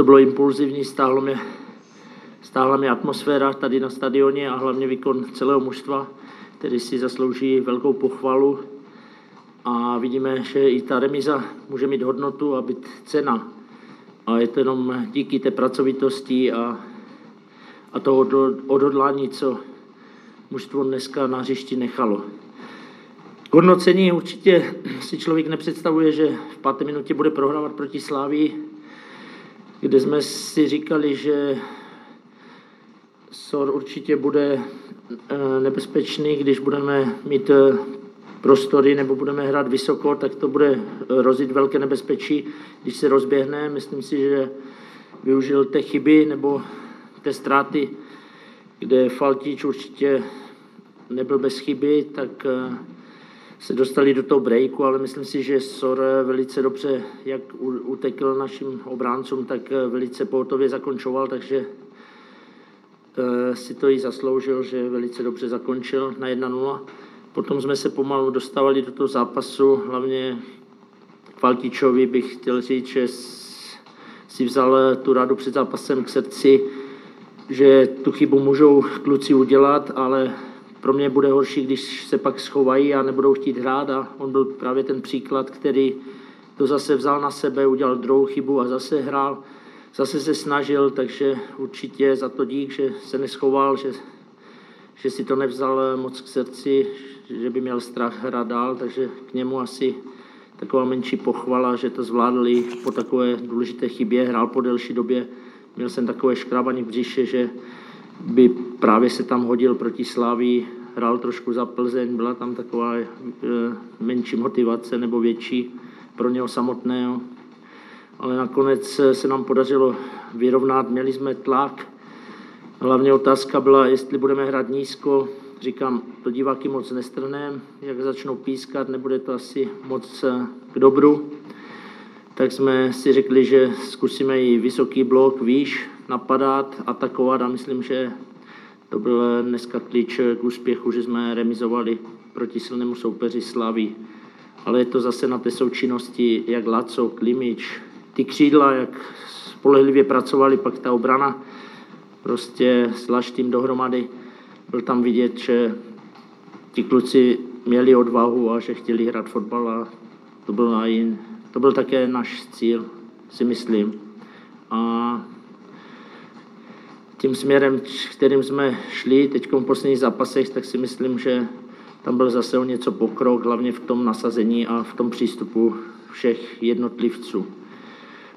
to bylo impulzivní, stáhlo mě, stáhla mě atmosféra tady na stadioně a hlavně výkon celého mužstva, který si zaslouží velkou pochvalu. A vidíme, že i ta remiza může mít hodnotu a být cena. A je to jenom díky té pracovitosti a, a toho odhodlání, co mužstvo dneska na hřišti nechalo. Hodnocení určitě si člověk nepředstavuje, že v páté minutě bude prohrávat proti Slávii, kde jsme si říkali, že SOR určitě bude eh, nebezpečný, když budeme mít eh, prostory nebo budeme hrát vysoko, tak to bude eh, rozit velké nebezpečí, když se rozběhne. Myslím si, že využil té chyby nebo té ztráty, kde Faltič určitě nebyl bez chyby, tak se dostali do toho breaku, ale myslím si, že Sor velice dobře, jak utekl našim obráncům, tak velice pohotově zakončoval, takže eh, si to i zasloužil, že velice dobře zakončil na 1-0. Potom jsme se pomalu dostávali do toho zápasu, hlavně Faltičovi bych chtěl říct, že si vzal tu radu před zápasem k srdci, že tu chybu můžou kluci udělat, ale pro mě bude horší, když se pak schovají a nebudou chtít hrát. A on byl právě ten příklad, který to zase vzal na sebe, udělal druhou chybu a zase hrál, zase se snažil, takže určitě za to dík, že se neschoval, že, že si to nevzal moc k srdci, že by měl strach hrát dál, takže k němu asi taková menší pochvala, že to zvládli po takové důležité chybě, hrál po delší době, měl jsem takové škrábaní v břiše, že by právě se tam hodil proti Slávii, hrál trošku za Plzeň, byla tam taková e, menší motivace nebo větší pro něho samotného. Ale nakonec se nám podařilo vyrovnat, měli jsme tlak. Hlavně otázka byla, jestli budeme hrát nízko. Říkám, to diváky moc nestrnem, jak začnou pískat, nebude to asi moc e, k dobru. Tak jsme si řekli, že zkusíme i vysoký blok výš, napadat, atakovat a myslím, že to byl dneska klíč k úspěchu, že jsme remizovali proti silnému soupeři Slavy. Ale je to zase na té součinnosti, jak Laco, Klimič, ty křídla, jak spolehlivě pracovali, pak ta obrana, prostě slaž tým dohromady. Byl tam vidět, že ti kluci měli odvahu a že chtěli hrát fotbal a to byl, aj, to byl také náš cíl, si myslím. A tím směrem, kterým jsme šli teď v posledních zápasech, tak si myslím, že tam byl zase o něco pokrok, hlavně v tom nasazení a v tom přístupu všech jednotlivců.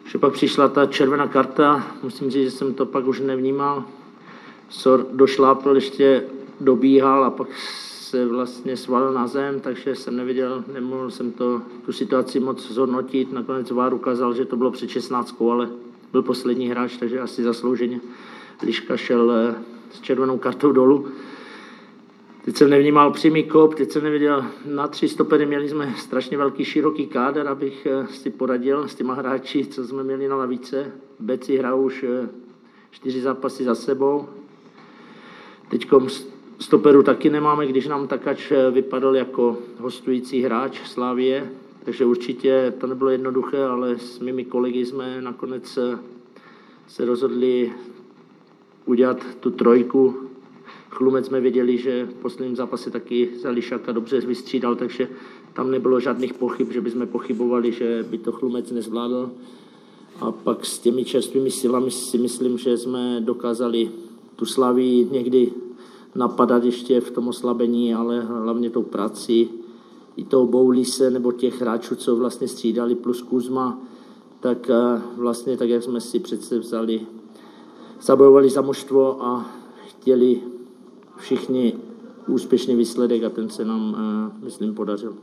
Že pak přišla ta červená karta, musím říct, že jsem to pak už nevnímal. Sor došlápl, ještě dobíhal a pak se vlastně svalil na zem, takže jsem neviděl, nemohl jsem to, tu situaci moc zhodnotit. Nakonec Vár ukázal, že to bylo před 16, ale byl poslední hráč, takže asi zaslouženě Liška šel eh, s červenou kartou dolů. Teď jsem nevnímal přímý kop, teď jsem neviděl na tři stopery, měli jsme strašně velký, široký káder, abych eh, si poradil s těma hráči, co jsme měli na lavice. Beci hrál už eh, čtyři zápasy za sebou. Teď stoperu taky nemáme, když nám Takač vypadal jako hostující hráč Slávie, takže určitě to nebylo jednoduché, ale s mými kolegy jsme nakonec se rozhodli udělat tu trojku. Chlumec jsme věděli, že v posledním zápase taky za Lišaka dobře vystřídal, takže tam nebylo žádných pochyb, že bychom pochybovali, že by to Chlumec nezvládl. A pak s těmi čerstvými silami si myslím, že jsme dokázali tu slaví někdy napadat ještě v tom oslabení, ale hlavně tou prací i toho Boulise nebo těch hráčů, co vlastně střídali, plus Kuzma, tak eh, vlastně tak, jak jsme si vzali, zabojovali za mužstvo a chtěli všichni úspěšný výsledek a ten se nám, eh, myslím, podařil.